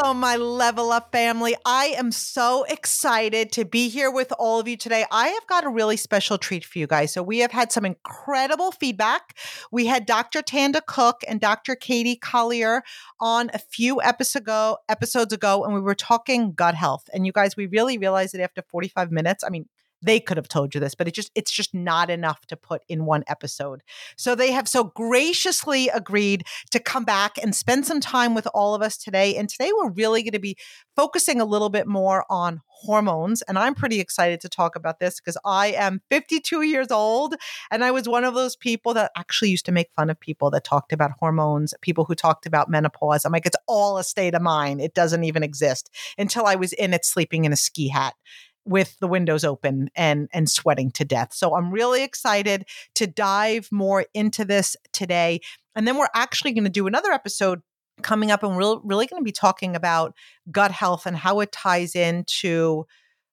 Hello, my level up family. I am so excited to be here with all of you today. I have got a really special treat for you guys. So, we have had some incredible feedback. We had Dr. Tanda Cook and Dr. Katie Collier on a few episodes ago, episodes ago, and we were talking gut health. And you guys, we really realized that after 45 minutes, I mean, they could have told you this but it just it's just not enough to put in one episode. So they have so graciously agreed to come back and spend some time with all of us today and today we're really going to be focusing a little bit more on hormones and i'm pretty excited to talk about this because i am 52 years old and i was one of those people that actually used to make fun of people that talked about hormones people who talked about menopause. I'm like it's all a state of mind. It doesn't even exist until i was in it sleeping in a ski hat with the windows open and and sweating to death. So I'm really excited to dive more into this today. And then we're actually going to do another episode coming up and we're really going to be talking about gut health and how it ties into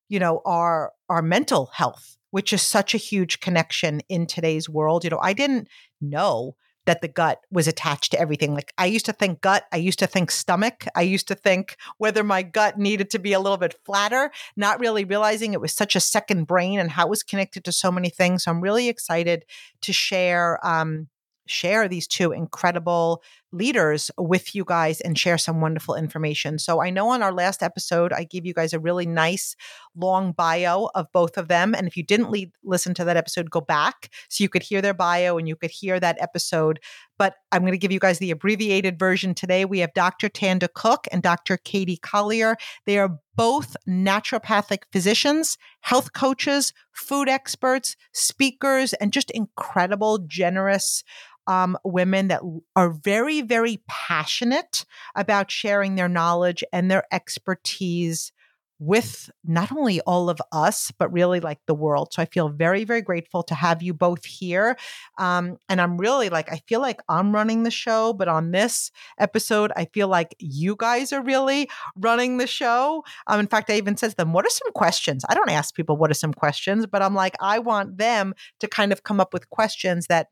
you know our our mental health which is such a huge connection in today's world you know i didn't know that the gut was attached to everything. Like I used to think gut, I used to think stomach, I used to think whether my gut needed to be a little bit flatter, not really realizing it was such a second brain and how it was connected to so many things. So I'm really excited to share um, share these two incredible leaders with you guys and share some wonderful information. So I know on our last episode, I gave you guys a really nice long bio of both of them. And if you didn't listen to that episode, go back so you could hear their bio and you could hear that episode. But I'm going to give you guys the abbreviated version today. We have Dr. Tanda Cook and Dr. Katie Collier. They are both naturopathic physicians, health coaches, food experts, speakers, and just incredible, generous um, women that are very, very passionate about sharing their knowledge and their expertise with not only all of us, but really like the world. So I feel very, very grateful to have you both here. Um, and I'm really like, I feel like I'm running the show, but on this episode, I feel like you guys are really running the show. Um, in fact, I even said to them, What are some questions? I don't ask people what are some questions, but I'm like, I want them to kind of come up with questions that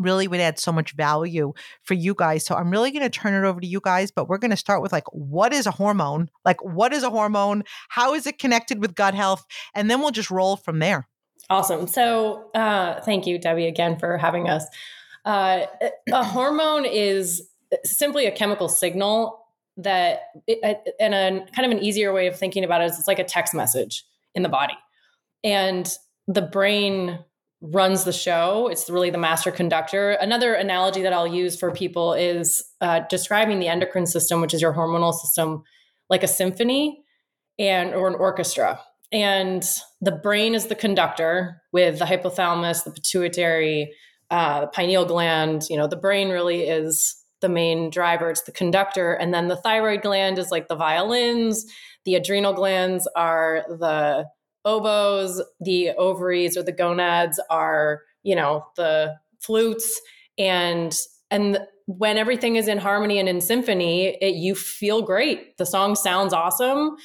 really would add so much value for you guys. So I'm really going to turn it over to you guys, but we're going to start with like, what is a hormone? Like, what is a hormone? How is it connected with gut health? And then we'll just roll from there. Awesome. So uh, thank you, Debbie, again for having us. Uh, a hormone is simply a chemical signal that, it, and a kind of an easier way of thinking about it is it's like a text message in the body. And the brain runs the show. It's really the master conductor. Another analogy that I'll use for people is uh, describing the endocrine system, which is your hormonal system, like a symphony and or an orchestra. And the brain is the conductor with the hypothalamus, the pituitary, uh, the pineal gland. You know, the brain really is the main driver. It's the conductor, and then the thyroid gland is like the violins. The adrenal glands are the oboes, the ovaries or the gonads are, you know, the flutes and and when everything is in harmony and in symphony, it, you feel great. The song sounds awesome.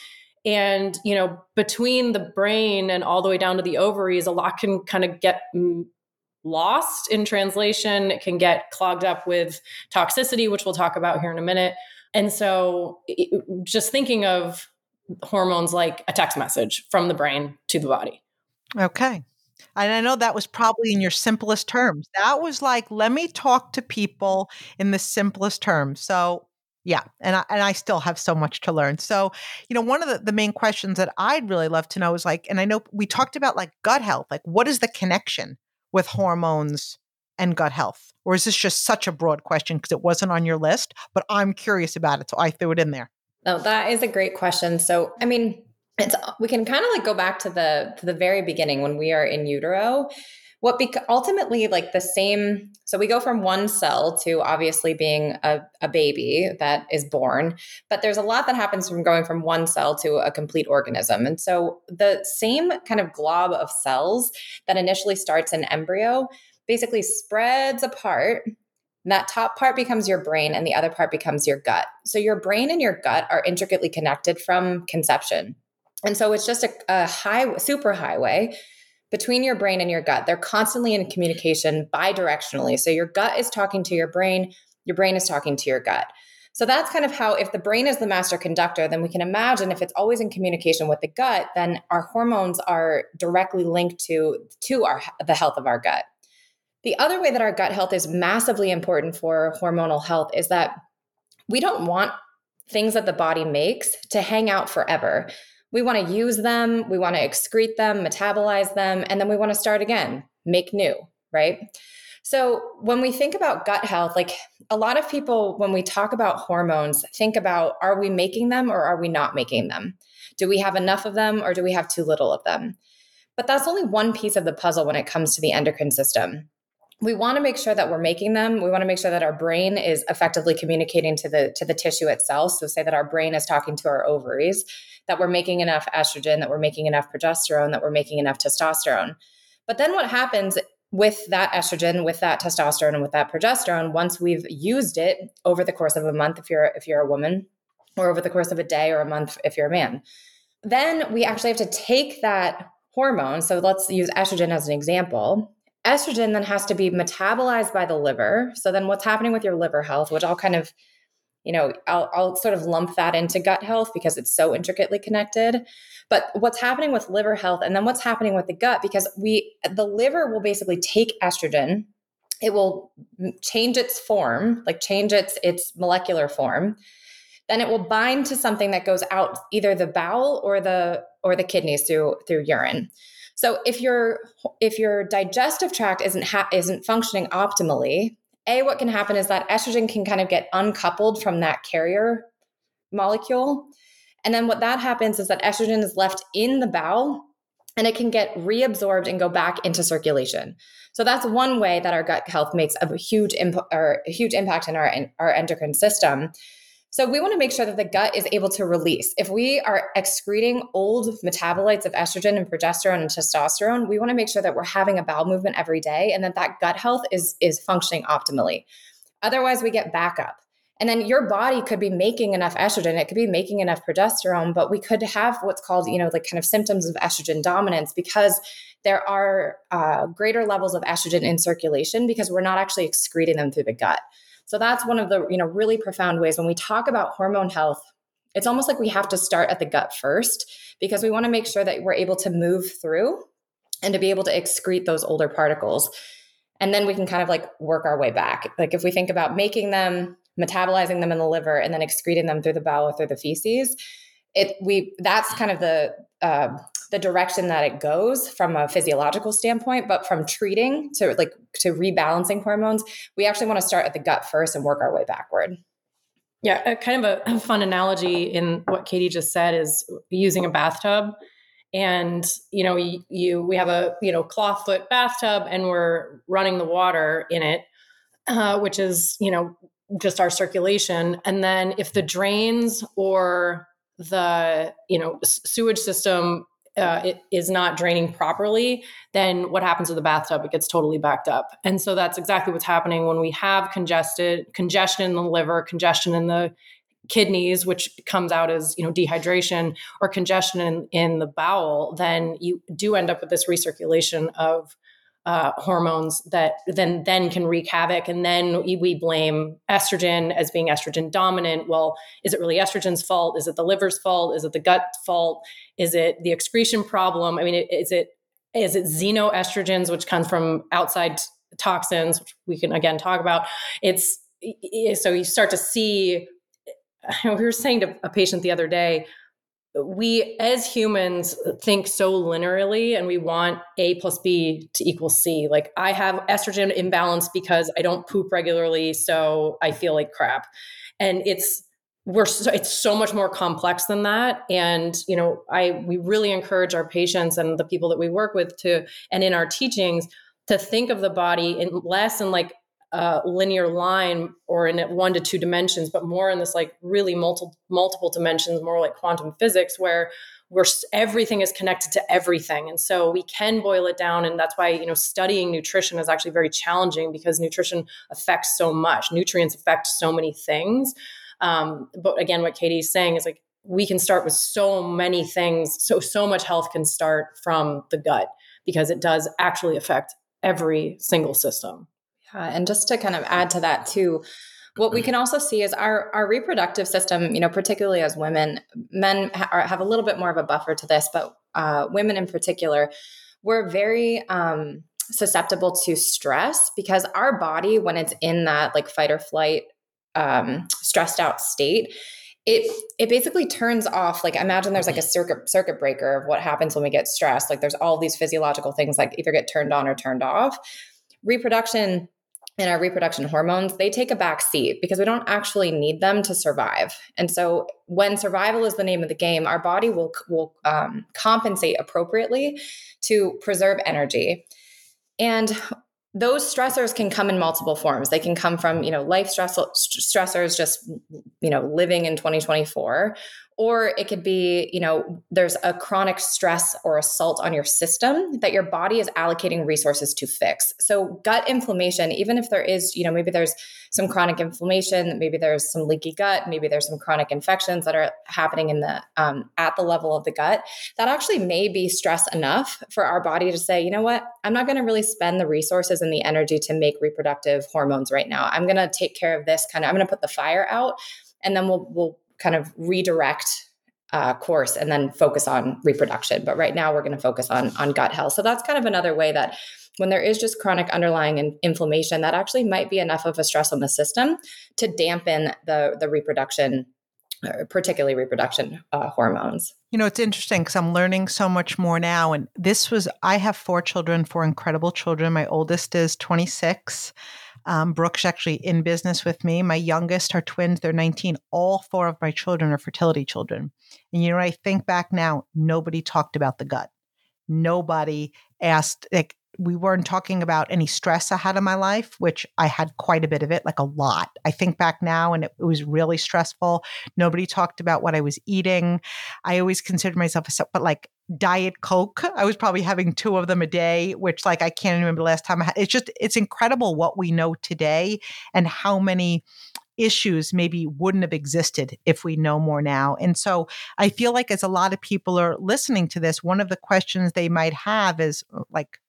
And, you know, between the brain and all the way down to the ovaries, a lot can kind of get lost in translation. It can get clogged up with toxicity, which we'll talk about here in a minute. And so, just thinking of hormones like a text message from the brain to the body. Okay. And I know that was probably in your simplest terms. That was like, let me talk to people in the simplest terms. So, yeah, and I, and I still have so much to learn. So, you know, one of the, the main questions that I'd really love to know is like, and I know we talked about like gut health, like what is the connection with hormones and gut health? Or is this just such a broad question because it wasn't on your list, but I'm curious about it. So I threw it in there. No, that is a great question. So, I mean, it's we can kind of like go back to the to the very beginning when we are in utero what bec- ultimately like the same so we go from one cell to obviously being a, a baby that is born but there's a lot that happens from going from one cell to a complete organism and so the same kind of glob of cells that initially starts in embryo basically spreads apart that top part becomes your brain and the other part becomes your gut so your brain and your gut are intricately connected from conception and so it's just a, a high super highway between your brain and your gut. They're constantly in communication bidirectionally. So your gut is talking to your brain, your brain is talking to your gut. So that's kind of how, if the brain is the master conductor, then we can imagine if it's always in communication with the gut, then our hormones are directly linked to, to our, the health of our gut. The other way that our gut health is massively important for hormonal health is that we don't want things that the body makes to hang out forever we want to use them, we want to excrete them, metabolize them, and then we want to start again, make new, right? So when we think about gut health, like a lot of people, when we talk about hormones, think about are we making them or are we not making them? Do we have enough of them or do we have too little of them? But that's only one piece of the puzzle when it comes to the endocrine system we want to make sure that we're making them. We want to make sure that our brain is effectively communicating to the to the tissue itself. So say that our brain is talking to our ovaries that we're making enough estrogen that we're making enough progesterone that we're making enough testosterone. But then what happens with that estrogen with that testosterone and with that progesterone once we've used it over the course of a month if you're if you're a woman or over the course of a day or a month if you're a man then we actually have to take that hormone. So let's use estrogen as an example estrogen then has to be metabolized by the liver. So then what's happening with your liver health, which I'll kind of, you know, I'll, I'll sort of lump that into gut health because it's so intricately connected. But what's happening with liver health and then what's happening with the gut, because we, the liver will basically take estrogen, it will change its form, like change its, its molecular form. Then it will bind to something that goes out either the bowel or the, or the kidneys through, through urine. So if your if your digestive tract isn't ha- isn't functioning optimally, a what can happen is that estrogen can kind of get uncoupled from that carrier molecule. And then what that happens is that estrogen is left in the bowel and it can get reabsorbed and go back into circulation. So that's one way that our gut health makes a huge or a huge impact in our our endocrine system. So we want to make sure that the gut is able to release. If we are excreting old metabolites of estrogen and progesterone and testosterone, we want to make sure that we're having a bowel movement every day and that that gut health is is functioning optimally. Otherwise, we get backup. And then your body could be making enough estrogen, it could be making enough progesterone, but we could have what's called, you know, like kind of symptoms of estrogen dominance because there are uh, greater levels of estrogen in circulation because we're not actually excreting them through the gut. So that's one of the, you know, really profound ways when we talk about hormone health, it's almost like we have to start at the gut first because we want to make sure that we're able to move through and to be able to excrete those older particles. And then we can kind of like work our way back. Like if we think about making them, metabolizing them in the liver, and then excreting them through the bowel or through the feces, it we that's kind of the uh, the direction that it goes from a physiological standpoint but from treating to like to rebalancing hormones we actually want to start at the gut first and work our way backward. Yeah kind of a fun analogy in what katie just said is using a bathtub and you know you, you we have a you know claw foot bathtub and we're running the water in it uh, which is you know just our circulation. And then if the drains or the you know sewage system uh, it is not draining properly, then what happens with the bathtub? It gets totally backed up. And so that's exactly what's happening when we have congested congestion in the liver, congestion in the kidneys, which comes out as you know dehydration or congestion in, in the bowel. Then you do end up with this recirculation of uh, hormones that then then can wreak havoc. And then we blame estrogen as being estrogen dominant. Well is it really estrogen's fault? Is it the liver's fault? Is it the gut fault? Is it the excretion problem? I mean is it is it xenoestrogens which comes from outside toxins which we can again talk about. It's so you start to see we were saying to a patient the other day we as humans think so linearly and we want a plus b to equal c. Like i have estrogen imbalance because i don't poop regularly so i feel like crap. And it's we're so, it's so much more complex than that. And you know i we really encourage our patients and the people that we work with to and in our teachings to think of the body in less in like a linear line or in one to two dimensions, but more in this like really multiple multiple dimensions, more like quantum physics, where where everything is connected to everything. And so we can boil it down and that's why you know studying nutrition is actually very challenging because nutrition affects so much. Nutrients affect so many things. Um, but again what katie's saying is like we can start with so many things so so much health can start from the gut because it does actually affect every single system yeah and just to kind of add to that too what we can also see is our our reproductive system you know particularly as women men ha- have a little bit more of a buffer to this but uh, women in particular we're very um, susceptible to stress because our body when it's in that like fight or flight um, stressed out state it it basically turns off like imagine there's like a circuit circuit breaker of what happens when we get stressed. Like there's all these physiological things like either get turned on or turned off. Reproduction and our reproduction hormones, they take a back seat because we don't actually need them to survive. And so, when survival is the name of the game, our body will will um, compensate appropriately to preserve energy. And those stressors can come in multiple forms. They can come from, you know, life stress stressors, just you know, living in 2024, or it could be you know there's a chronic stress or assault on your system that your body is allocating resources to fix. So gut inflammation even if there is you know maybe there's some chronic inflammation maybe there's some leaky gut maybe there's some chronic infections that are happening in the um, at the level of the gut that actually may be stress enough for our body to say you know what? I'm not going to really spend the resources and the energy to make reproductive hormones right now. I'm going to take care of this kind of i'm going to put the fire out and then we'll we'll kind of redirect uh, course and then focus on reproduction. But right now, we're going to focus on on gut health. So that's kind of another way that when there is just chronic underlying in- inflammation, that actually might be enough of a stress on the system to dampen the the reproduction uh, particularly reproduction uh, hormones. You know, it's interesting because I'm learning so much more now. And this was, I have four children, four incredible children. My oldest is 26. Um, Brooke's actually in business with me. My youngest are twins, they're 19. All four of my children are fertility children. And you know, I think back now, nobody talked about the gut. Nobody asked, like, we weren't talking about any stress I had in my life, which I had quite a bit of it, like a lot. I think back now and it, it, was really stressful. Nobody talked about what I was eating. I always considered myself a, but like diet coke i was probably having two of them a day which like i can't remember the last time i had it's just it's incredible what we know today and how many issues maybe wouldn't have existed if we know more now and so i feel like as a lot of people are listening to this one of the questions they might have is uh, like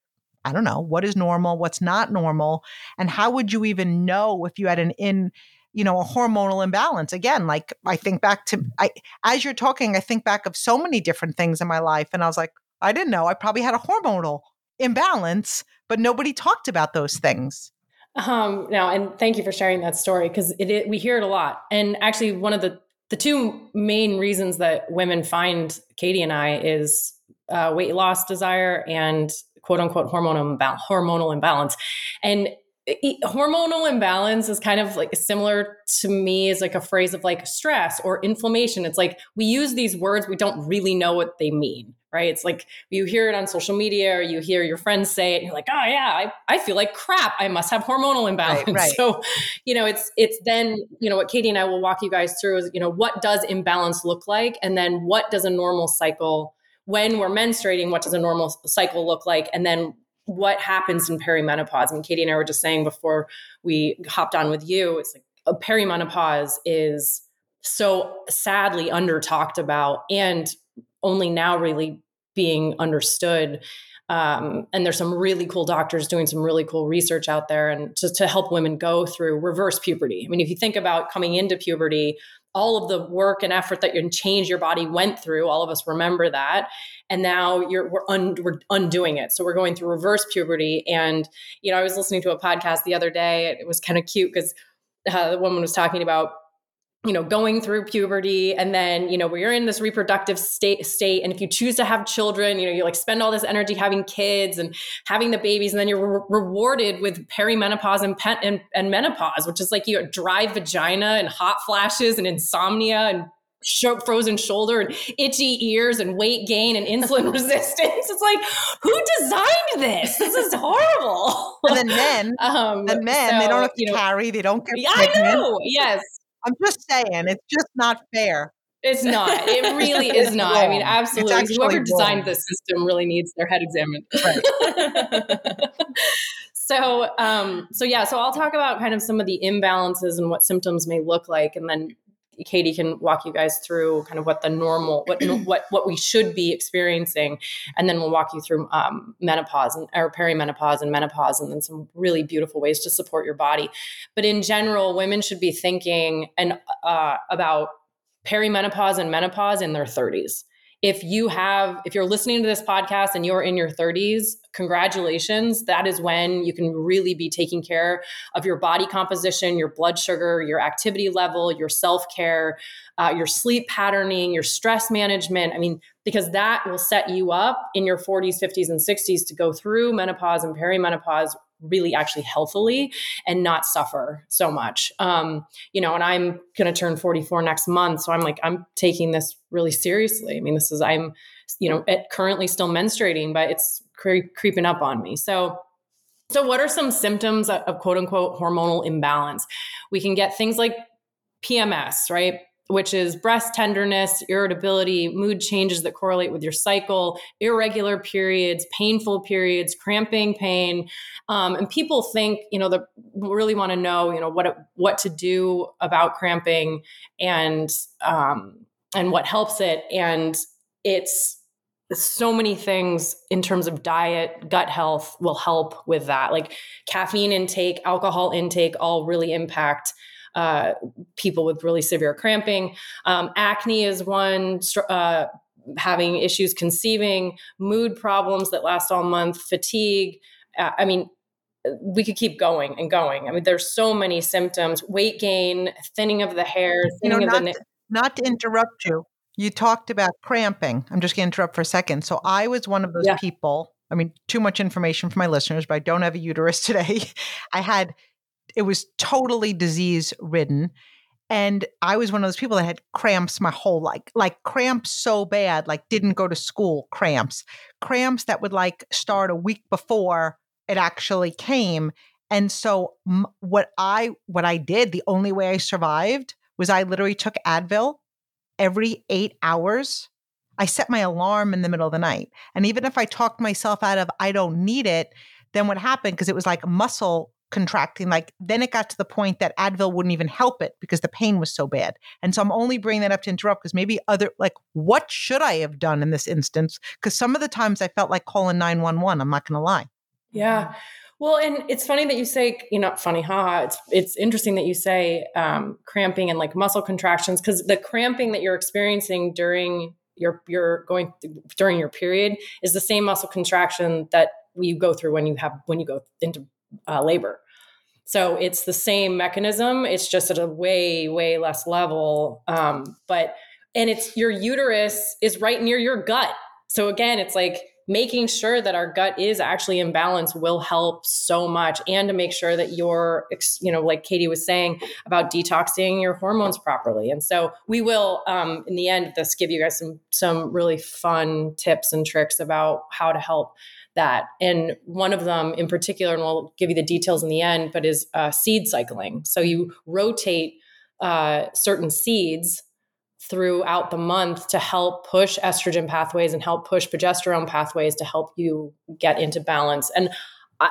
I don't know, what is normal, what's not normal, and how would you even know if you had an in you know a hormonal imbalance? Again like i think back to i as you're talking i think back of so many different things in my life and i was like i didn't know i probably had a hormonal imbalance but nobody talked about those things. Um now and thank you for sharing that story because it, it we hear it a lot and actually one of the the two main reasons that women find katie and i is uh, weight loss desire and quote unquote hormonal, imbal- hormonal imbalance. And hormonal imbalance is kind of like similar to me as like a phrase of like stress or inflammation. It's like we use these words we don't really know what they mean right? It's like you hear it on social media or you hear your friends say it and you're like oh yeah i, I feel like crap. I must have hormonal imbalance. right, right. so you know it's it's then you know what katie and i will walk you guys through is you know what does imbalance look like? And then what does a normal cycle when we're menstruating what does a normal cycle look like and then what happens in perimenopause. Mean, Katie and I were just saying before we hopped on with you, it's like a perimenopause is so sadly under talked about and only now really being understood. Um, and there's some really cool doctors doing some really cool research out there and to, to help women go through reverse puberty. I mean, if you think about coming into puberty, all of the work and effort that you change your body went through, all of us remember that. And now you're we're, un, we're undoing it. So we're going through reverse puberty. And you know i was listening to a podcast the other day. It was kind of cute because uh, the woman was talking about you know going through puberty and then you know where you're in this reproductive state state and if you choose to have children you know you like spend all this energy having kids and having the babies and then you're re- rewarded with perimenopause and, and, and menopause which is like you know, dry vagina and hot flashes and insomnia and sh- frozen shoulder and itchy ears and weight gain and insulin resistance. It's like, who designed this? This is horrible. And then men, um, and men, so, they don't have to you know, carry. They don't get. I know. Yes. I'm just saying, it's just not fair. It's not. It really is not. Wrong. I mean, absolutely. Whoever designed this system really needs their head examined. Right. so, um, so yeah. So I'll talk about kind of some of the imbalances and what symptoms may look like, and then Katie can walk you guys through kind of what the normal, what what what we should be experiencing, and then we'll walk you through um, menopause and or perimenopause and menopause, and then some really beautiful ways to support your body. But in general, women should be thinking and uh, about perimenopause and menopause in their 30s if you have if you're listening to this podcast and you're in your 30s congratulations. That is when you can really be taking care of your body composition your blood sugar your activity level your self-care uh, your sleep patterning your stress management. I mean because that will set you up in your 40s 50s and 60s to go through menopause and perimenopause really actually healthily and not suffer so much. Um, you know, and I'm going to turn 44 next month. So I'm like, I'm taking this really seriously. I mean, this is, I'm, you know, currently still menstruating, but it's cre- creeping up on me. So, so what are some symptoms of, of quote unquote hormonal imbalance? We can get things like PMS, right? Which is breast tenderness, irritability, mood changes that correlate with your cycle, irregular periods, painful periods, cramping pain. Um, and people think, you know, they really want to know, you know, what what to do about cramping and um, and what helps it. And it's so many things in terms of diet, gut health will help with that. Like caffeine intake, alcohol intake, all really impact uh, people with really severe cramping. Um, acne is one. Uh, having issues conceiving, mood problems that last all month, fatigue. Uh, I mean, we could keep going and going. I mean, there's so many symptoms: weight gain, thinning of the hair, thinning you know, of the. Not to interrupt you, you talked about cramping. I'm just going to interrupt for a second. So I was one of those yeah. people. I mean, too much information for my listeners, but I don't have a uterus today. I had it was totally disease ridden. And I was one of those people that had cramps my whole life, like cramps so bad, like didn't go to school cramps, cramps that would like start a week before it actually came. And so m- what I what I did, the only way I survived was I literally took Advil every 8 hours. I set my alarm in the middle of the night. And even if I talked myself out of I don't need it, then what happened because it was like muscle contracting like then it got to the point that advil wouldn't even help it because the pain was so bad. And so i'm only bringing that up to interrupt because maybe other like what should i have done in this instance? Because some of the times i felt like calling 911 i'm not going to lie. Yeah. Well and it's funny that you say you know funny haha it's it's interesting that you say um, cramping and like muscle contractions because the cramping that you're experiencing during your your going during your period is the same muscle contraction that you go through when you have when you go into uh, labor. So it's the same mechanism. It's just at a way, way less level. Um, but and it's your uterus is right near your gut. So again, it's like making sure that our gut is actually in balance will help so much and to make sure that you're you know like katie was saying about detoxing your hormones properly and so we will um, in the end this give you guys some some really fun tips and tricks about how to help that. And one of them in particular, and we'll give you the details in the end, but is uh, seed cycling. So you rotate uh, certain seeds throughout the month to help push estrogen pathways and help push progesterone pathways to help you get into balance. And I,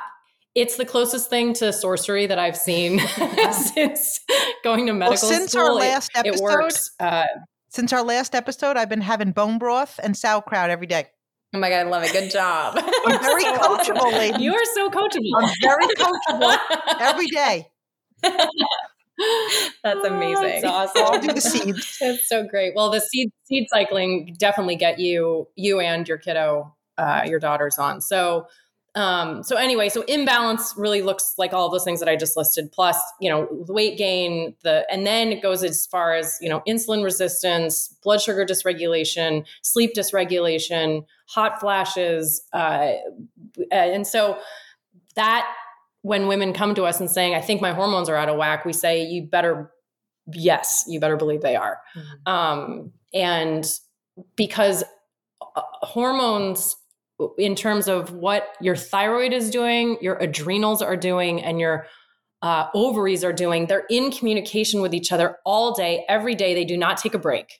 it's the closest thing to sorcery that I've seen since going to medical well, since school. our last it, episode, it works. Uh, since our last episode, I've been having bone broth and sauerkraut every day. Oh my god, I love it. Good job. I'm very so coachable, awesome. lady. You are so coachable. I'm very coachable every day. That's amazing. That's awesome. I'll do the seeds. That's so great. Well, the seed seed cycling definitely get you you and your kiddo, uh, your daughters on. So um, so anyway, so imbalance really looks like all those things that I just listed, plus, you know, the weight gain, the and then it goes as far as, you know, insulin resistance, blood sugar dysregulation, sleep dysregulation, hot flashes. Uh, and so that when women come to us and saying, I think my hormones are out of whack, we say you better yes, you better believe they are. Mm-hmm. Um, and because uh, hormones, in terms of what your thyroid is doing, your adrenals are doing, and your uh, ovaries are doing, they're in communication with each other all day, every day. They do not take a break.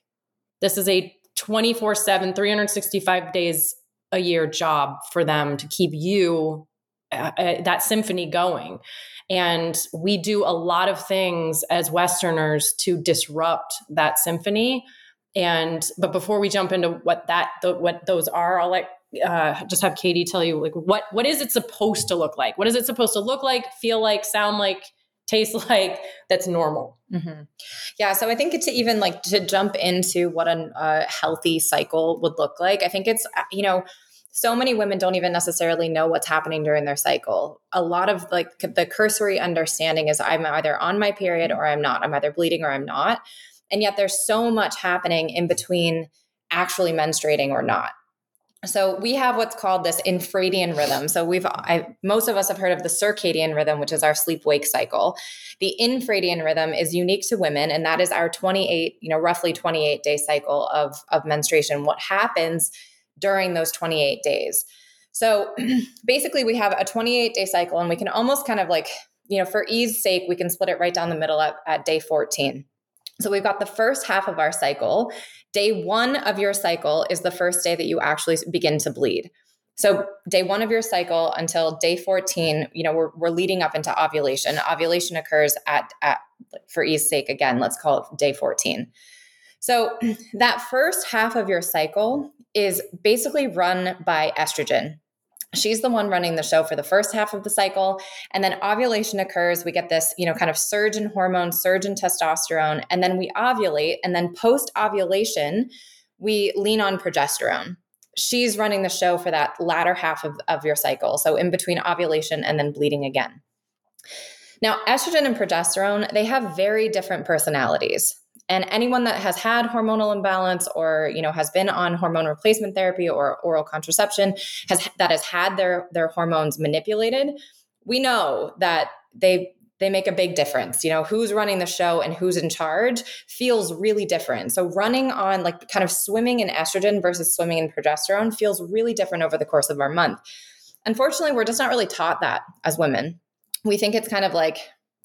This is a 24 7, 365 days a year job for them to keep you uh, uh, that symphony going. And we do a lot of things as Westerners to disrupt that symphony. And but before we jump into what that the, what those are, I'll let uh, just have Katie tell you like what what is it supposed to look like? What is it supposed to look like, feel like, sound like, taste like? That's normal. Mm-hmm. Yeah, so I think to even like to jump into what a uh, healthy cycle would look like, I think it's uh, you know so many women don't even necessarily know what's happening during their cycle. A lot of like the cursory understanding is I'm either on my period or I'm not. I'm either bleeding or I'm not. And yet there's so much happening in between actually menstruating or not. So we have what's called this infradian rhythm. So we've I, most of us have heard of the circadian rhythm, which is our sleep wake cycle. The infradian rhythm is unique to women, and that is our 28, you know, roughly 28 day cycle of of menstruation. What happens during those 28 days. So basically, we have a 28 day cycle, and we can almost kind of like, you know, for ease sake, we can split it right down the middle at, at day 14. So we've got the first half of our cycle. Day one of your cycle is the first day that you actually begin to bleed. So day one of your cycle until day 14, you know, we're, we're leading up into ovulation. Ovulation occurs at, at, for ease sake, again, let's call it day 14. So that first half of your cycle is basically run by estrogen. She's the one running the show for the first half of the cycle. And then ovulation occurs. We get this, you know, kind of surge in hormones, surge in testosterone, and then we ovulate. And then post ovulation, we lean on progesterone. She's running the show for that latter half of, of your cycle. So in between ovulation and then bleeding again. Now, estrogen and progesterone, they have very different personalities. And anyone that has had hormonal imbalance or, you know, has been on hormone replacement therapy or oral contraception has that has had their their hormones manipulated, we know that they they make a big difference. You know, who's running the show and who's in charge feels really different. So running on like kind of swimming in estrogen versus swimming in progesterone feels really different over the course of our month. Unfortunately, we're just not really taught that as women. We think it's kind of like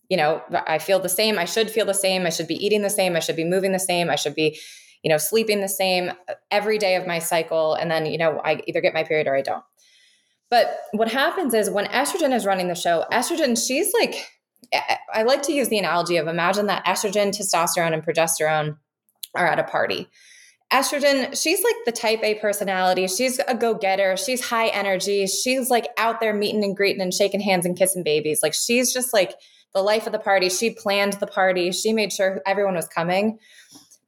you know, I feel the same. I should feel the same. I should be eating the same. I should be moving the same. I should be, you know, sleeping the same uh, every day of my cycle. And then, you know, I either get my period or I don't. But what happens is when estrogen is running the show, estrogen, she's like, I like to use the analogy of imagine that estrogen, testosterone, and progesterone are at a party. Estrogen, she's like the type A personality. She's a go getter. She's high energy. She's like out there meeting and greeting and shaking hands and kissing babies. Like she's just like, the life of the party. She planned the party. She made sure everyone was coming.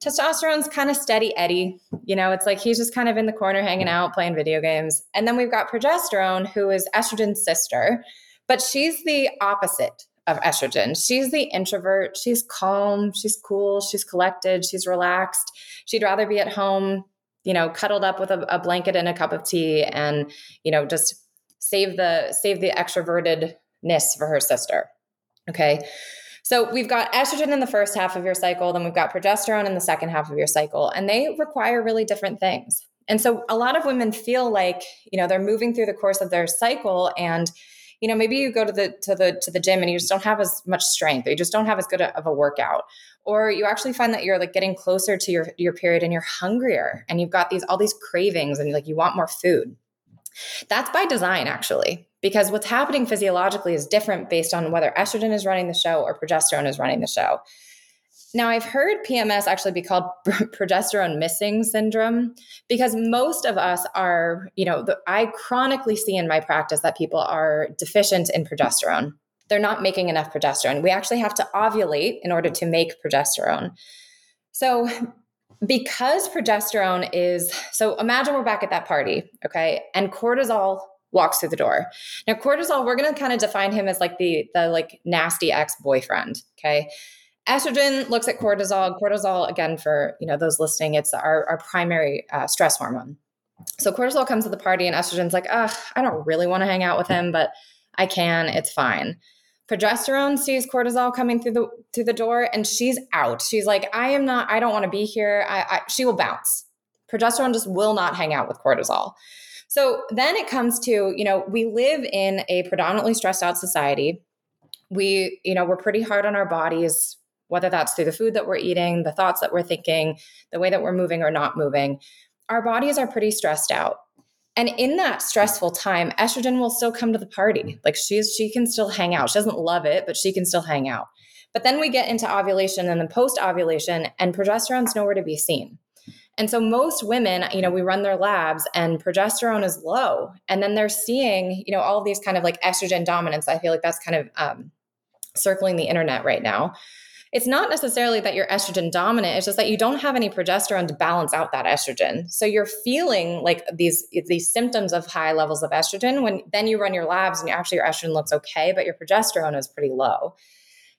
Testosterone's kind of steady Eddie. You know, it's like he's just kind of in the corner hanging out, playing video games. And then we've got progesterone, who is estrogen's sister, but she's the opposite of estrogen. She's the introvert. She's calm. She's cool. She's collected. She's relaxed. She'd rather be at home, you know, cuddled up with a, a blanket and a cup of tea and, you know, just save the save the extrovertedness for her sister. Okay. So we've got estrogen in the first half of your cycle, then we've got progesterone in the second half of your cycle, and they require really different things. And so a lot of women feel like, you know, they're moving through the course of their cycle and you know, maybe you go to the to the to the gym and you just don't have as much strength, or you just don't have as good of a workout, or you actually find that you're like getting closer to your your period and you're hungrier and you've got these all these cravings and like you want more food. That's by design, actually, because what's happening physiologically is different based on whether estrogen is running the show or progesterone is running the show. Now, I've heard PMS actually be called progesterone missing syndrome because most of us are, you know, the, I chronically see in my practice that people are deficient in progesterone. They're not making enough progesterone. We actually have to ovulate in order to make progesterone. So, because progesterone is so imagine we're back at that party, okay? And cortisol walks through the door. Now cortisol, we're going to kind of define him as like the the like nasty ex-boyfriend, okay? Estrogen looks at cortisol. Cortisol, again, for you know those listening, it's our, our primary uh, stress hormone. So cortisol comes to the party, and estrogen's like, "Ugh, I don't really want to hang out with him, but I can. It's fine." Progesterone sees cortisol coming through the through the door and she's out. She's like i am not i don't want to be here. I, I, she will bounce. Progesterone just will not hang out with cortisol. So then it comes to you know we live in a predominantly stressed out society. We you know we're pretty hard on our bodies whether that's through the food that we're eating the thoughts that we're thinking the way that we're moving or not moving. Our bodies are pretty stressed out and in that stressful time, estrogen will still come to the party. Like she's she can still hang out. She doesn't love it, but she can still hang out. But then we get into ovulation and then post ovulation, and progesterone's nowhere to be seen. And so most women, you know, we run their labs and progesterone is low. And then they're seeing, you know, all these kind of like estrogen dominance. I feel like that's kind of um, circling the internet right now it's not necessarily that you're estrogen dominant it's just that you don't have any progesterone to balance out that estrogen. So you're feeling like these these symptoms of high levels of estrogen when then you run your labs and actually your estrogen looks okay but your progesterone is pretty low.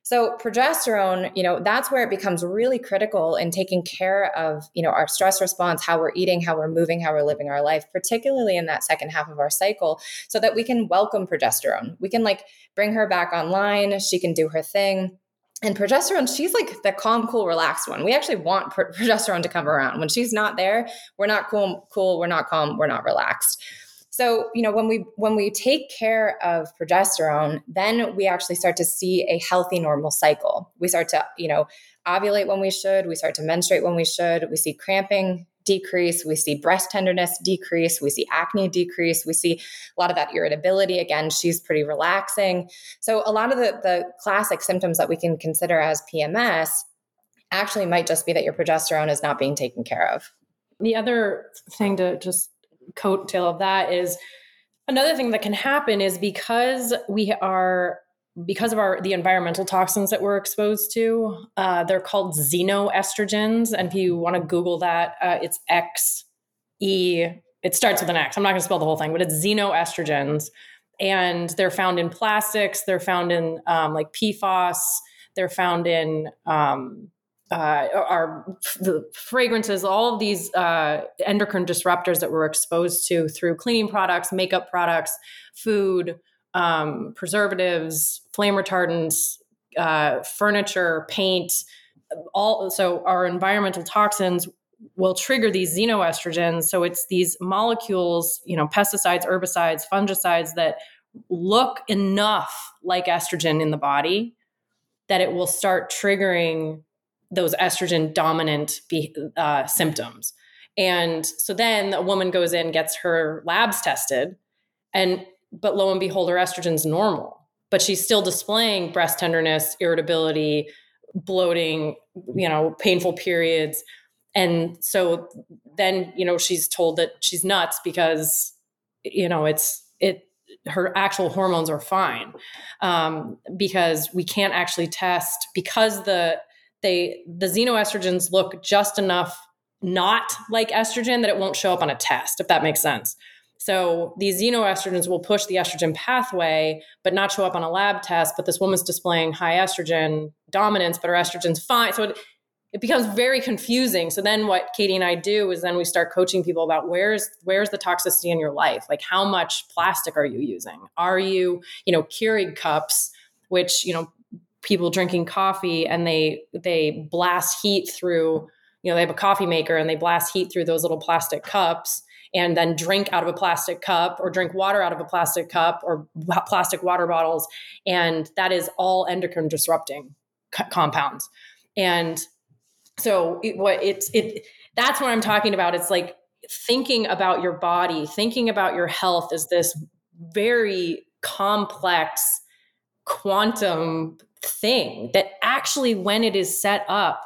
So progesterone you know that's where it becomes really critical in taking care of you know our stress response how we're eating how we're moving how we're living our life particularly in that second half of our cycle so that we can welcome progesterone. We can like bring her back online she can do her thing and progesterone she's like the calm cool relaxed one. We actually want progesterone to come around. When she's not there we're not cool cool we're not calm we're not relaxed. So you know when we when we take care of progesterone then we actually start to see a healthy normal cycle. We start to you know ovulate when we should. We start to menstruate when we should. We see cramping decrease. We see breast tenderness decrease. We see acne decrease. We see a lot of that irritability. Again, she's pretty relaxing. So, a lot of the, the classic symptoms that we can consider as PMS actually might just be that your progesterone is not being taken care of. The other thing to just coattail of that is another thing that can happen is because we are because of our the environmental toxins that we're exposed to uh, they're called xenoestrogens. And if you want to google that uh, it's x e it starts with an x. I'm not going to spell the whole thing but it's xenoestrogens. And they're found in plastics they're found in um, like pfas they're found in um, uh, our the fragrances, all of these uh, endocrine disruptors that we're exposed to through cleaning products, makeup products, food, um, preservatives, flame retardants, uh, furniture, paint, all. So our environmental toxins will trigger these xenoestrogens. So it's these molecules, you know, pesticides, herbicides, fungicides that look enough like estrogen in the body that it will start triggering those estrogen dominant uh, symptoms. And so then a woman goes in, gets her labs tested, and but lo and behold, her estrogen's normal, but she's still displaying breast tenderness, irritability, bloating, you know, painful periods. And so then, you know, she's told that she's nuts because, you know, it's, it, her actual hormones are fine um, because we can't actually test because the they the xenoestrogens look just enough not like estrogen that it won't show up on a test if that makes sense so these xenoestrogens will push the estrogen pathway, but not show up on a lab test. But this woman's displaying high estrogen dominance, but her estrogen's fine. So it, it becomes very confusing. So then what Katie and I do is then we start coaching people about where's where's the toxicity in your life? Like how much plastic are you using? Are you, you know, Keurig cups, which, you know, people drinking coffee and they they blast heat through, you know, they have a coffee maker and they blast heat through those little plastic cups and then drink out of a plastic cup or drink water out of a plastic cup or plastic water bottles. And that is all endocrine disrupting c- compounds. And so it, what it's, it, that's what I'm talking about. It's like thinking about your body, thinking about your health is this very complex quantum thing that actually, when it is set up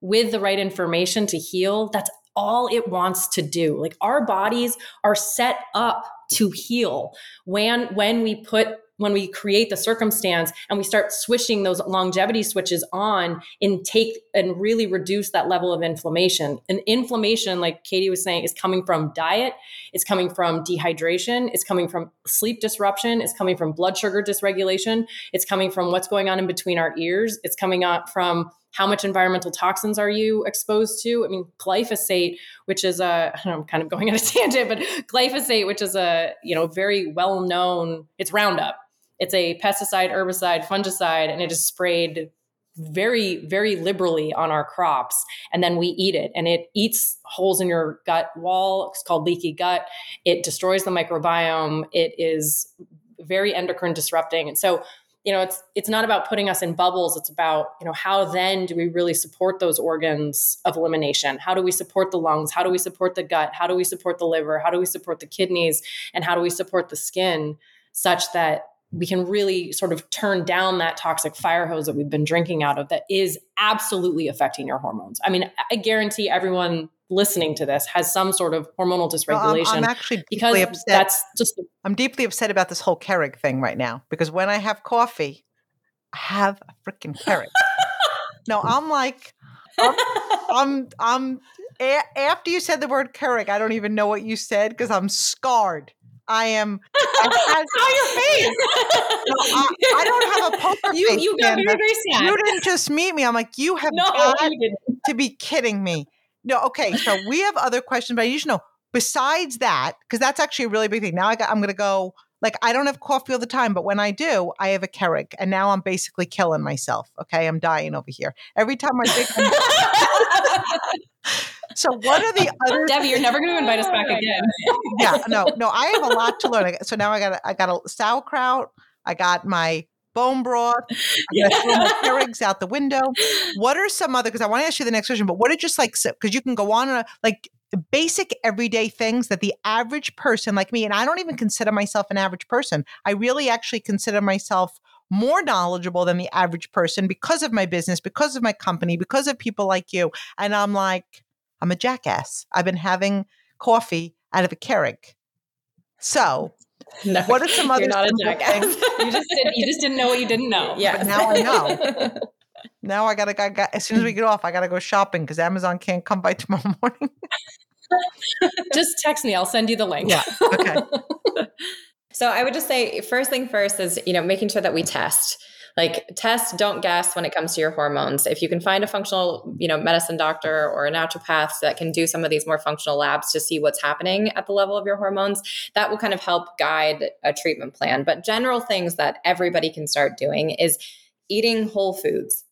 with the right information to heal, that's all it wants to do. Like our bodies are set up to heal when when we put when we create the circumstance and we start switching those longevity switches on and take and really reduce that level of inflammation. And inflammation, like Katie was saying, is coming from diet, it's coming from dehydration, it's coming from sleep disruption, it's coming from blood sugar dysregulation, it's coming from what's going on in between our ears, it's coming up from how much environmental toxins are you exposed to? I mean, glyphosate, which is a, I'm kind of going on a tangent, but glyphosate, which is a, you know, very well known, it's Roundup It's a pesticide, herbicide, fungicide, and it is sprayed very, very liberally on our crops. And then we eat it and it eats holes in your gut wall. It's called leaky gut. It destroys the microbiome. It is very endocrine disrupting. And so, you know, it's it's not about putting us in bubbles. It's about, you know, how then do we really support those organs of elimination? How do we support the lungs? How do we support the gut? How do we support the liver? How do we support the kidneys? And how do we support the skin such that we can really sort of turn down that toxic fire hose that we've been drinking out of that is absolutely affecting your hormones. I mean, I guarantee everyone listening to this has some sort of hormonal dysregulation. I'm, I'm actually because upset. that's just I'm deeply upset about this whole Keurig thing right now because when I have coffee, I have a freaking Keurig. no, I'm like, I'm, I'm, I'm a- after you said the word Keurig, I don't even know what you said because I'm scarred. I am. I How your face? no, I, I don't have a poker you face. you got very very sad. You didn't just meet me. I'm like, you have no, got you to be kidding me. No, okay. So we have other questions, but I need to know besides that, because that's actually a really big thing. Now I got, I'm going to go. Like I don't have coffee all the time, but when I do, I have a Keurig, and now I'm basically killing myself. Okay, I'm dying over here every time I think. so what are the other? Debbie, you're never going to invite us back oh again. yeah, no, no. I have a lot to learn. So now I got I got a sauerkraut. I got my bone broth. I'm gonna throw my Keurigs out the window. What are some other? Because I want to ask you the next question. But what are just like because you can go on and like basic everyday things that the average person like me, and I don't even consider myself an average person. I really actually consider myself more knowledgeable than the average person because of my business, because of my company, because of people like you. And I'm like, I'm a jackass. I've been having coffee out of a Keurig. So No, what are some other not a jackass. things? You just did, you just didn't know what you didn't know. yeah. but now I know. now I gotta, I got, as soon as we get off, I gotta go shopping because Amazon can't come by tomorrow morning. Just text me. I'll send you the link. Yeah. Okay. So I would just say first thing first is, you know, making sure that we test. Like test, don't guess when it comes to your hormones. If you can find a functional, you know, medicine doctor or a naturopath that can do some of these more functional labs to see what's happening at the level of your hormones, that will kind of help guide a treatment plan. But general things that everybody can start doing is eating whole foods.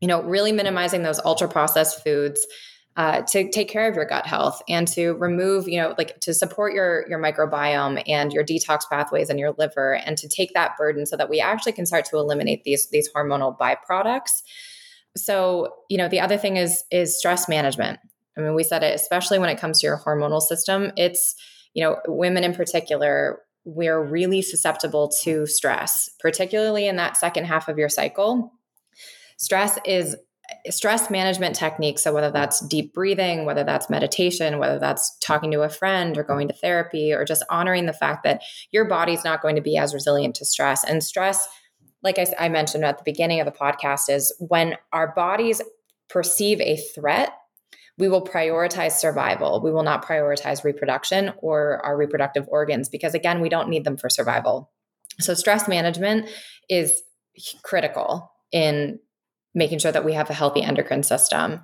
You know, really minimizing those ultra processed foods uh, to take care of your gut health and to remove, you know, like to support your your microbiome and your detox pathways and your liver, and to take that burden so that we actually can start to eliminate these these hormonal byproducts. So, you know, the other thing is is stress management. I mean, we said it, especially when it comes to your hormonal system. It's, you know, women in particular, we're really susceptible to stress, particularly in that second half of your cycle. Stress is stress management techniques. So, whether that's deep breathing, whether that's meditation, whether that's talking to a friend or going to therapy, or just honoring the fact that your body's not going to be as resilient to stress. And stress, like I, I mentioned at the beginning of the podcast, is when our bodies perceive a threat, we will prioritize survival. We will not prioritize reproduction or our reproductive organs because, again, we don't need them for survival. So, stress management is critical in making sure that we have a healthy endocrine system.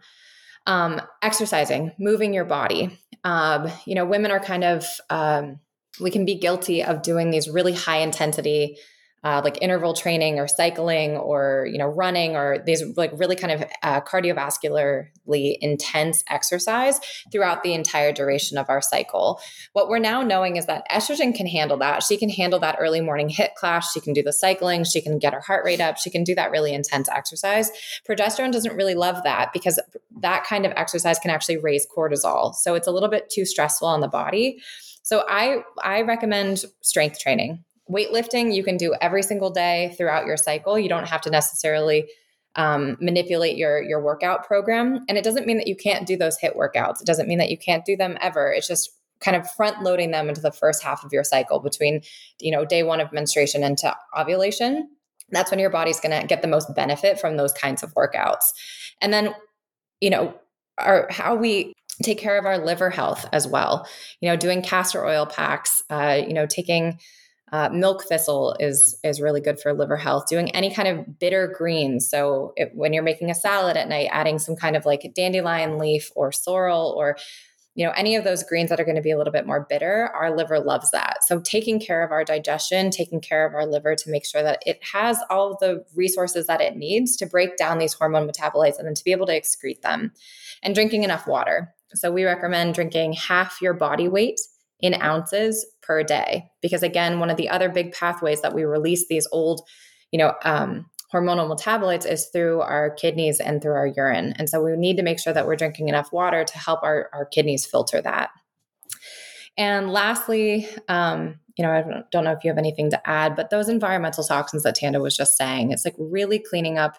Um, exercising, moving your body. Um, you know, women are kind of, um, we can be guilty of doing these really high intensity, uh, like interval training or cycling or, you know, running or these like really kind of uh, cardiovascularly intense exercise throughout the entire duration of our cycle. What we're now knowing is that estrogen can handle that. She can handle that early morning HIIT class. She can do the cycling. She can get her heart rate up. She can do that really intense exercise. Progesterone doesn't really love that because that kind of exercise can actually raise cortisol. So it's a little bit too stressful on the body. So I I recommend strength training. Weightlifting you can do every single day throughout your cycle. You don't have to necessarily um, manipulate your your workout program, and it doesn't mean that you can't do those HIIT workouts. It doesn't mean that you can't do them ever. It's just kind of front loading them into the first half of your cycle between you know day one of menstruation into ovulation that's when your body's going to get the most benefit from those kinds of workouts and then you know our how we take care of our liver health as well you know doing castor oil packs uh, you know taking uh, milk thistle is is really good for liver health. Doing any kind of bitter greens. So it, when you're making a salad at night, adding some kind of like dandelion leaf or sorrel or you know, any of those greens that are going to be a little bit more bitter, our liver loves that. So taking care of our digestion, taking care of our liver to make sure that it has all the resources that it needs to break down these hormone metabolites and then to be able to excrete them. And drinking enough water. So we recommend drinking half your body weight in ounces per day because again, one of the other big pathways that we release these old, you know, um, hormonal metabolites is through our kidneys and through our urine. And so we need to make sure that we're drinking enough water to help our, our kidneys filter that. And lastly, um, you know, I don't know if you have anything to add, but those environmental toxins that Tanda was just saying, it's like really cleaning up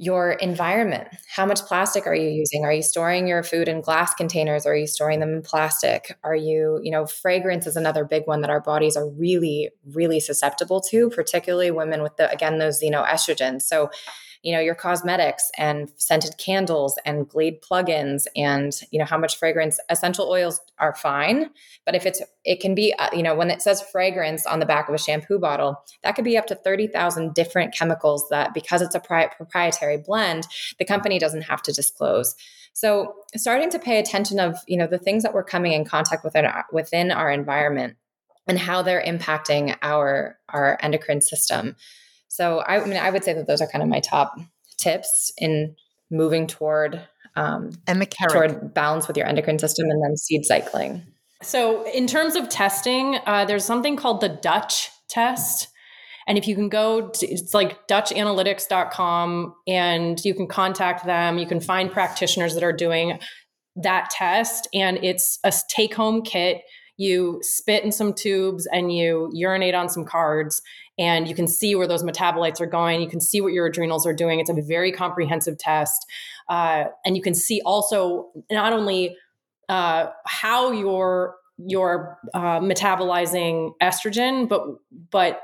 your environment. How much plastic are you using? Are you storing your food in glass containers? Are you storing them in plastic? Are you, you know, fragrance is another big one that our bodies are really, really susceptible to, particularly women with the, again, those, know. So, you know your cosmetics and scented candles and glade plugins and you know how much fragrance essential oils are fine but if it's it can be uh, you know when it says fragrance on the back of a shampoo bottle that could be up to 30,000 different chemicals that because it's a pri- proprietary blend the company doesn't have to disclose. So starting to pay attention of you know the things that we're coming in contact with within our, within our environment and how they're impacting our our endocrine system so I, I mean, I would say that those are kind of my top tips in moving toward um, and the carrot. toward balance with your endocrine system and then seed cycling. So, in terms of testing, uh, there's something called the Dutch test. And if you can go, to, it's like DutchAnalytics.com and you can contact them. You can find practitioners that are doing that test. And it's a take home kit. You spit in some tubes and you urinate on some cards and you can see where those metabolites are going. You can see what your adrenals are doing. It's a very comprehensive test. Uh, and you can see also not only uh, how you're you're uh, metabolizing estrogen, but but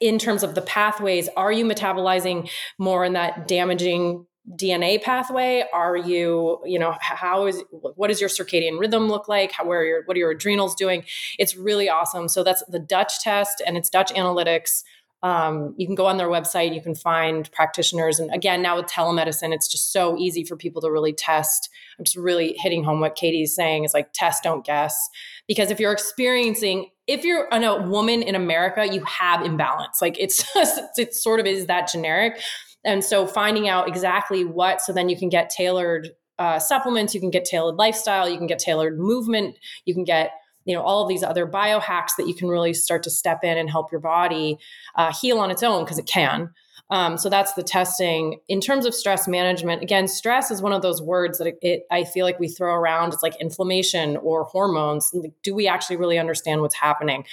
in terms of the pathways, are you metabolizing more in that damaging DNA pathway? Are you, you know, how is what does your circadian rhythm look like? How where your what are your adrenals doing? It's really awesome. So that's the Dutch test, and it's Dutch Analytics. Um, you can go on their website. You can find practitioners, and again, now with telemedicine, it's just so easy for people to really test. I'm just really hitting home what Katie's saying is like test, don't guess, because if you're experiencing if you're a woman in America, you have imbalance. Like it's just, it sort of is that generic. And so finding out exactly what, so then you can get tailored uh, supplements, you can get tailored lifestyle, you can get tailored movement, you can get you know all of these other biohacks that you can really start to step in and help your body uh, heal on its own because it can. Um, so that's the testing. In terms of stress management, again, stress is one of those words that it, it, I feel like we throw around. It's like inflammation or hormones. Do we actually really understand what's happening?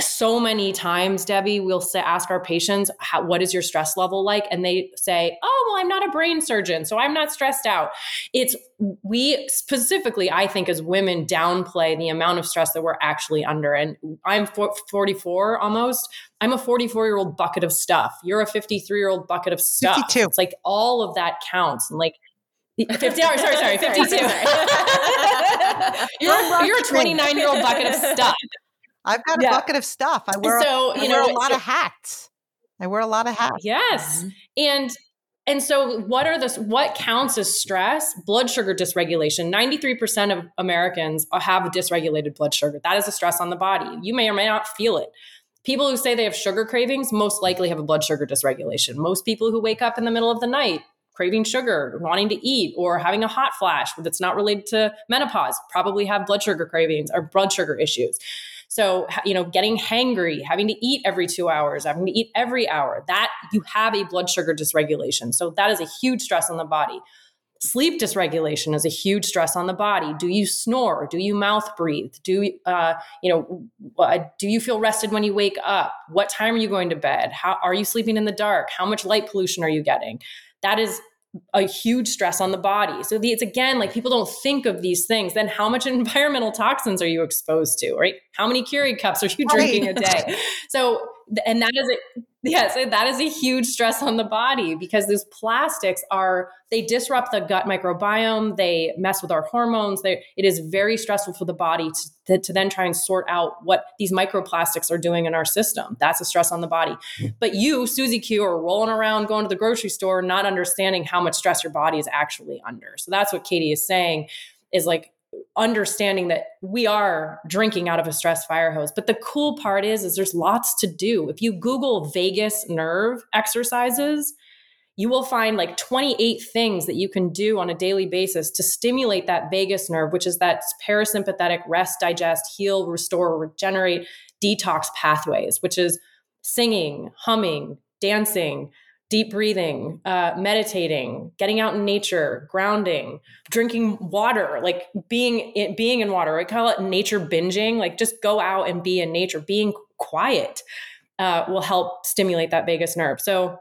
So many times debbie we'll say, ask our patients how, what is your stress level like? And they say oh well i'm not a brain surgeon so i'm not stressed out. It's we specifically i think as women downplay the amount of stress that we're actually under and i'm 44 almost. I'm a 44 year old bucket of stuff. You're a 53 year old bucket of stuff. 52. it's like all of that counts and like 50 sorry sorry sorry 52 you're, you're a 29 year old bucket of stuff I've got a yeah. bucket of stuff. I wear, so, you I know, a lot so, of hats. I wear a lot of hats. Yes. Mm-hmm. And and so what are the what counts as stress? Blood sugar dysregulation. 93% of Americans have dysregulated blood sugar. That is a stress on the body. You may or may not feel it. People who say they have sugar cravings most likely have a blood sugar dysregulation. Most people who wake up in the middle of the night craving sugar, wanting to eat, or having a hot flash that's not related to menopause probably have blood sugar cravings or blood sugar issues. So, you know, getting hangry, having to eat every two hours, having to eat every hour, that you have a blood sugar dysregulation. So, that is a huge stress on the body. Sleep dysregulation is a huge stress on the body. Do you snore? Do you mouth breathe? Do uh, you know? Uh, do you feel rested when you wake up? What time are you going to bed? How are you sleeping in the dark? How much light pollution are you getting? That is a huge stress on the body. So the, it's again like people don't think of these things. Then how much environmental toxins are you exposed to, right? How many Keurig cups are you drinking right. a day? So and that is a yes, that is a huge stress on the body because those plastics are they disrupt the gut microbiome, they mess with our hormones. They, it is very stressful for the body to, to, to then try and sort out what these microplastics are doing in our system. That's a stress on the body. But you, Susie Q, are rolling around going to the grocery store, not understanding how much stress your body is actually under. So that's what Katie is saying is like understanding that we are drinking out of a stress fire hose. But the cool part is, is there's lots to do. If you Google vagus nerve exercises, you will find like 28 things that you can do on a daily basis to stimulate that vagus nerve, which is that parasympathetic rest, digest, heal, restore, regenerate, detox pathways, which is singing, humming, dancing, deep breathing, uh, meditating, getting out in nature, grounding, drinking water, like being in, being in water. I call it nature binging. Like just go out and be in nature. Being quiet uh, will help stimulate that vagus nerve. So.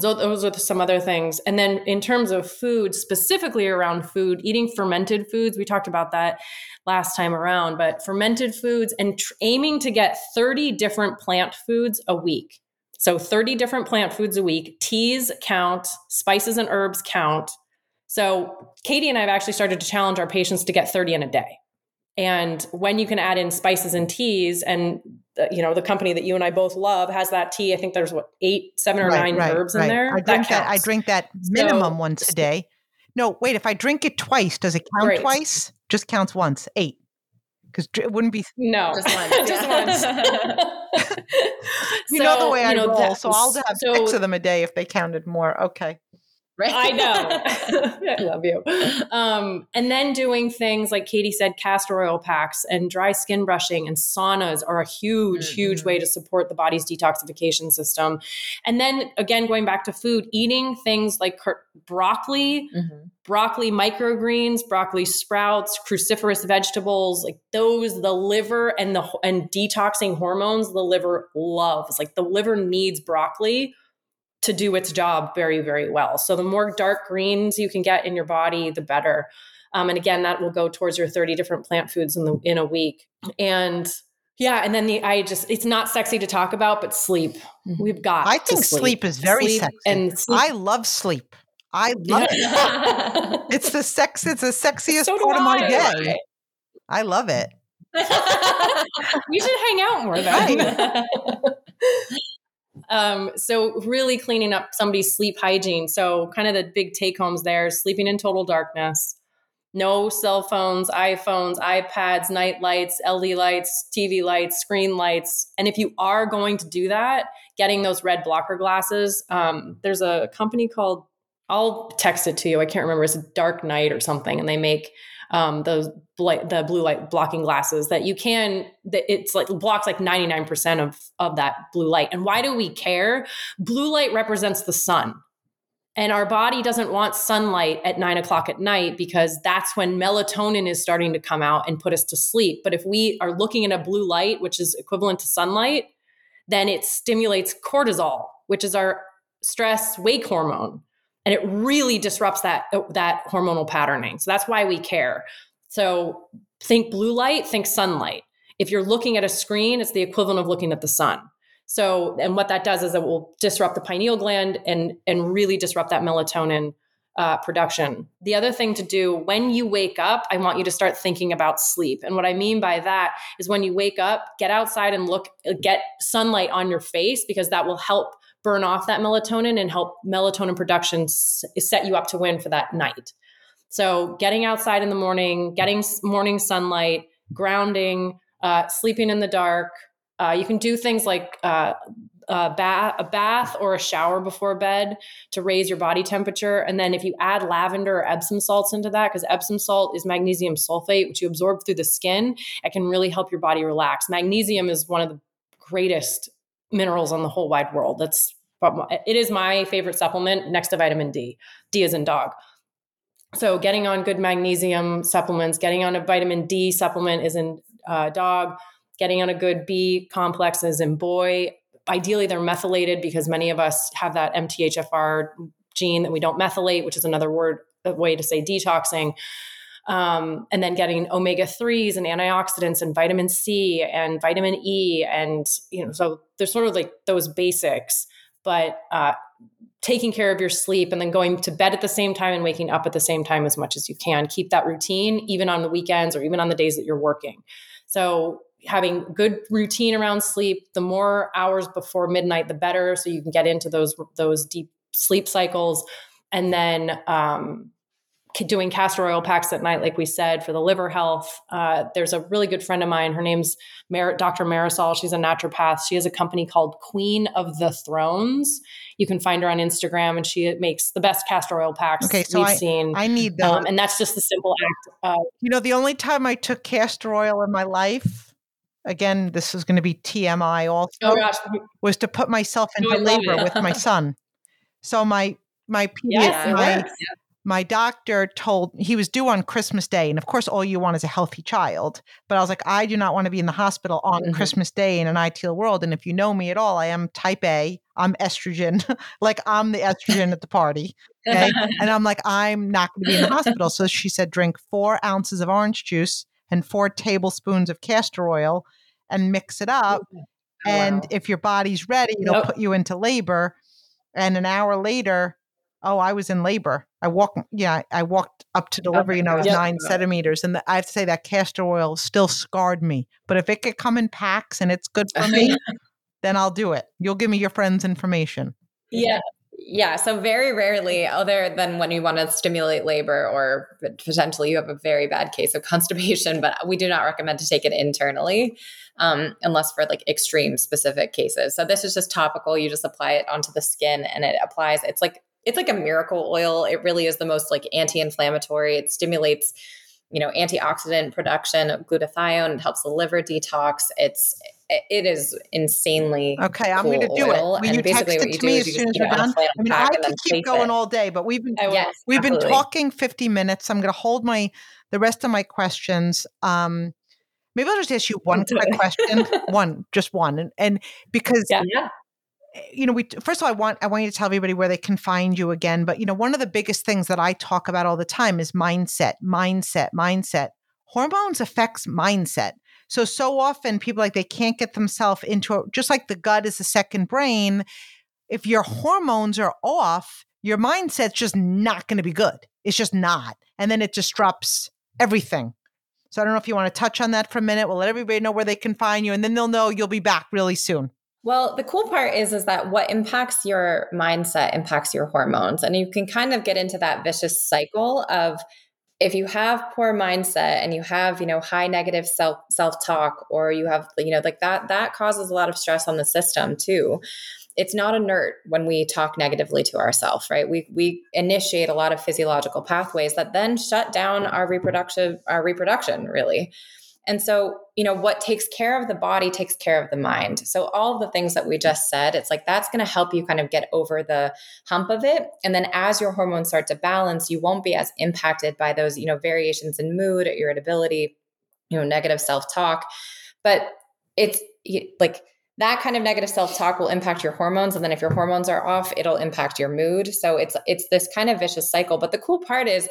So those are some other things. And then in terms of food, specifically around food, eating fermented foods, we talked about that last time around, but fermented foods and tr- aiming to get 30 different plant foods a week. So 30 different plant foods a week. Teas count, spices and herbs count. So Katie and I have actually started to challenge our patients to get 30 in a day. And when you can add in spices and teas, and uh, you know the company that you and I both love has that tea. I think there's what eight, seven or right, nine right, herbs right. in there. I drink that, that, I drink that minimum so, once a day. No, wait. If I drink it twice, does it count twice? Just counts once. Eight because it wouldn't be no just once. just once. you so, know the way I know, roll, that, so I'll have so, six of them a day if they counted more. Okay. Right. I know. I love you. Um, and then doing things like Katie said, castor oil packs and dry skin brushing and saunas are a huge, mm-hmm. huge way to support the body's detoxification system. And then again, going back to food, eating things like broccoli, mm-hmm. broccoli microgreens, broccoli sprouts, cruciferous vegetables, like those, the liver and the and detoxing hormones, the liver loves. Like the liver needs broccoli to do its job very, very well. So the more dark greens you can get in your body, the better. Um, and again, that will go towards your 30 different plant foods in the in a week. And yeah, and then the I just it's not sexy to talk about, but sleep. Mm-hmm. We've got. I think sleep. sleep. is very sleep sexy. And sleep. I love sleep. I love it. it's the sex. It's the sexiest so part of my day. I love it. we should hang out more then. Um, so really cleaning up somebody's sleep hygiene. So kind of the big take homes there, sleeping in total darkness, no cell phones, iPhones, iPads, night lights, LED lights, TV lights, screen lights. And if you are going to do that, getting those red blocker glasses, um, there's a company called, I'll text it to you. I can't remember. It's Dark Night or something. And they make um, those the blue light blocking glasses that you can that it's like blocks like 99% of of that blue light. And why do we care? Blue light represents the sun. And our body doesn't want sunlight at nine o'clock at night because that's when melatonin is starting to come out and put us to sleep. But if we are looking at a blue light which is equivalent to sunlight then it stimulates cortisol which is our stress wake hormone and it really disrupts that that hormonal patterning so that's why we care so think blue light think sunlight if you're looking at a screen it's the equivalent of looking at the sun so and what that does is it will disrupt the pineal gland and and really disrupt that melatonin uh, production. The other thing to do when you wake up, I want you to start thinking about sleep. And what I mean by that is when you wake up, get outside and look, get sunlight on your face because that will help burn off that melatonin and help melatonin production set you up to win for that night. So, getting outside in the morning, getting morning sunlight, grounding, uh, sleeping in the dark. Uh, you can do things like uh, a, a bath or a shower before bed to raise your body temperature. And then if you add lavender or Epsom salts into that, because Epsom salt is magnesium sulfate, which you absorb through the skin, it can really help your body relax. Magnesium is one of the greatest minerals on the whole wide world. That's it is my favorite supplement next to vitamin D. D is in dog. So getting on good magnesium supplements, getting on a vitamin D supplement is in uh, dog. Getting on a good B complex is in boy. Ideally, they're methylated because many of us have that MTHFR gene that we don't methylate, which is another word way to say detoxing. Um, and then getting omega 3s and antioxidants and vitamin C and vitamin E. And, you know, so there's sort of like those basics, but uh, taking care of your sleep and then going to bed at the same time and waking up at the same time as much as you can. Keep that routine, even on the weekends or even on the days that you're working. So, having good routine around sleep, the more hours before midnight, the better. So you can get into those those deep sleep cycles, and then um, doing castor oil packs at night, like we said, for the liver health. Uh, there's a really good friend of mine. Her name's Mar- Dr. Marisol. She's a naturopath. She has a company called Queen of the Thrones. You can find her on Instagram, and she makes the best castor oil packs Okay, so we've I- seen. I need that. um, and that's just the simple act of You know, the only time I took castor oil in my life, again, this is going to be TMI also, oh was to put myself into labor with my son. So my my yes, my. My doctor told he was due on Christmas Day, and of course, all you want is a healthy child. But I was like, I do not want to be in the hospital on Mhm. Christmas Day in an ideal world. And if you know me at all, I am type A. I'm estrogen, like I'm the estrogen at the party. Okay. And I'm like, I'm not going to be in the hospital. So she said, drink four ounces of orange juice and four tablespoons of castor oil and mix it up. And Wow. if your body's ready, it'll Yep. put you into labor. And an hour later, oh, I was in labor. I walked, yeah, I walked up to delivery and I was Yep. nine centimeters. And the, I have to say that castor oil still scarred me. But if it could come in packs and it's good for me, then I'll do it. You'll give me your friend's information. yeah. Yeah, so very rarely, other than when you want to stimulate labor or potentially you have a very bad case of constipation, but we do not recommend to take it internally um, unless for like extreme specific cases. So this is just topical. You just apply it onto the skin and it applies. It's like it's like a miracle oil. It really is the most like anti-inflammatory. It stimulates you know antioxidant production of glutathione. It helps the liver detox. It's it is insanely Okay, I'm going to do it. Will and you text it to me as soon as we're put it on done? I mean, I could keep going it. all day, but we've been. Yes, we've been absolutely. talking 50 minutes. I'm going to hold my the rest of my questions. Um, maybe I'll just ask you one quick question, one, just one, and, and because Yeah. You know, we first of all, I want I want you to tell everybody where they can find you again. But you know, one of the biggest things that I talk about all the time is mindset, mindset, mindset. Hormones affects mindset. So so often people like they can't get themselves into a, just like the gut is the second brain. If your hormones are off, your mindset's just not going to be good. It's just not, and then it disrupts everything. So I don't know if you want to touch on that for a minute. We'll let everybody know where they can find you, and then they'll know you'll be back really soon. Well, the cool part is is that what impacts your mindset impacts your hormones and you can kind of get into that vicious cycle of if you have poor mindset and you have, you know, high negative self self-talk or you have, you know, like that that causes a lot of stress on the system too. It's not inert when we talk negatively to ourselves, right? We we initiate a lot of physiological pathways that then shut down our reproductive our reproduction really. And so, you know, what takes care of the body takes care of the mind. So, all the things that we just said, it's like that's going to help you kind of get over the hump of it. And then as your hormones start to balance, you won't be as impacted by those, you know, variations in mood, irritability, you know, negative self talk. But it's like, that kind of negative self-talk will impact your hormones and then if your hormones are off it'll impact your mood so it's it's this kind of vicious cycle but the cool part is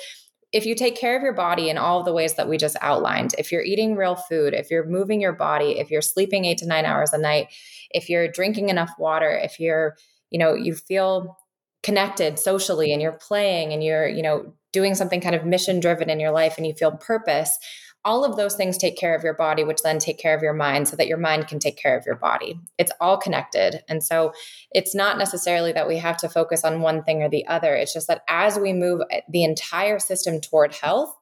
if you take care of your body in all of the ways that we just outlined, if you're eating real food, if you're moving your body, if you're sleeping eight to nine hours a night, if you're drinking enough water, if you're, you know, you feel connected socially and you're playing and you're, you know, doing something kind of mission driven in your life and you feel purpose, all of those things take care of your body, which then take care of your mind so that your mind can take care of your body. It's all connected. And so it's not necessarily that we have to focus on one thing or the other. It's just that as we move the entire system toward health,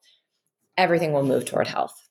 everything will move toward health.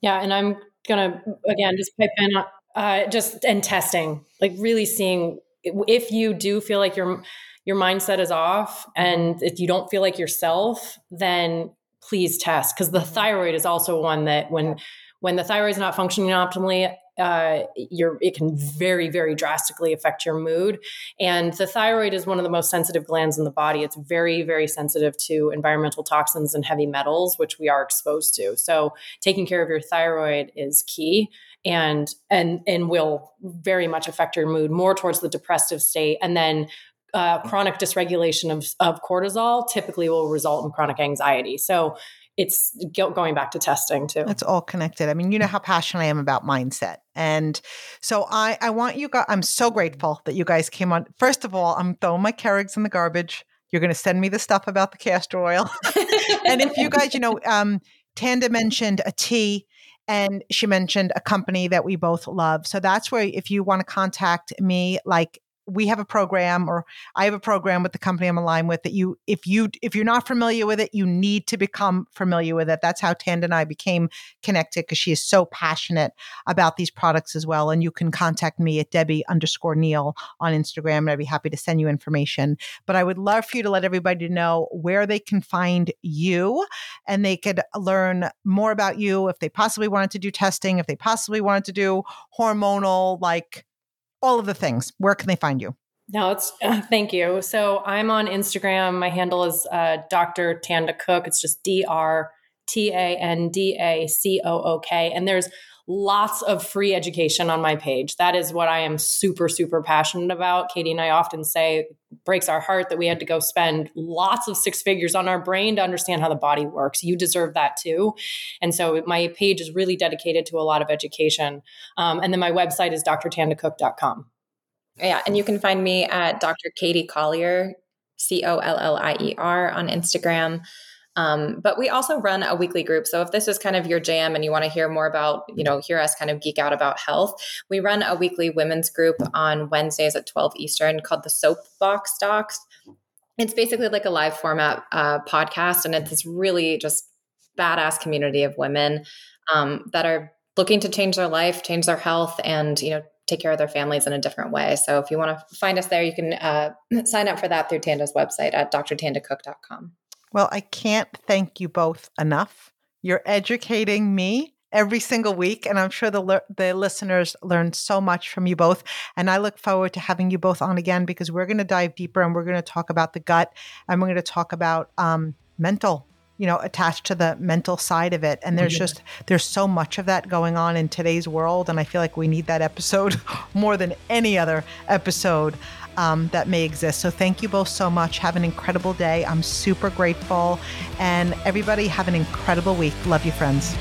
Yeah, and I'm gonna again just pipe in uh, just and testing, like really seeing if you do feel like your your mindset is off and if you don't feel like yourself, then please test because the thyroid is also one that when when the thyroid is not functioning optimally uh, your it can very very drastically affect your mood. And the thyroid is one of the most sensitive glands in the body. It's very very sensitive to environmental toxins and heavy metals which we are exposed to. So taking care of your thyroid is key and and and will very much affect your mood more towards the depressive state. And then uh, chronic dysregulation of, of cortisol typically will result in chronic anxiety so it's going back to testing too. It's all connected. I mean, you know how passionate I am about mindset. And so I, I want you guys, I'm so grateful that you guys came on. First of all, I'm throwing my Keurigs in the garbage. You're going to send me the stuff about the castor oil. and if you guys, you know, um, Tanda mentioned a tea and she mentioned a company that we both love. So that's where if you want to contact me, like we have a program or I have a program with the company I'm aligned with that you if you if you're not familiar with it, you need to become familiar with it. That's how Tanda and I became connected because she is so passionate about these products as well. And you can contact me at Debbie underscore Neal on Instagram and I'd be happy to send you information. But I would love for you to let everybody know where they can find you and they could learn more about you if they possibly wanted to do testing, if they possibly wanted to do hormonal like all of the things. Where can they find you? No, it's uh, thank you. So I'm on Instagram. My handle is uh, Dr. Tanda Cook. It's just D R T A N D A C O O K. And there's lots of free education on my page. That is what I am super, super passionate about. Katie and I often say breaks our heart that we had to go spend lots of six figures on our brain to understand how the body works. You deserve that too. And so my page is really dedicated to a lot of education. Um, and then my website is drtandacook.com. Yeah. And you can find me at Dr. Katie Collier, C O L L I E R on Instagram. Um, but we also run a weekly group. So if this is kind of your jam and you want to hear more about, you know, hear us kind of geek out about health, we run a weekly women's group on Wednesdays at 12 Eastern called the Soapbox Docs. It's basically like a live format uh, podcast, and it's this really just badass community of women um, that are looking to change their life, change their health, and you know take care of their families in a different way. So if you want to find us there, you can uh, sign up for that through Tanda's website at drtandacook.com. Well, I can't thank you both enough. You're educating me every single week, and I'm sure the le- the listeners learn so much from you both. And I look forward to having you both on again because we're going to dive deeper and we're going to talk about the gut and we're going to talk about um, mental you know attached to the mental side of it and there's yeah. just there's so much of that going on in today's world and i feel like we need that episode more than any other episode um, that may exist. So thank you both so much. Have an incredible day. I'm super grateful. And everybody have an incredible week. Love you, friends.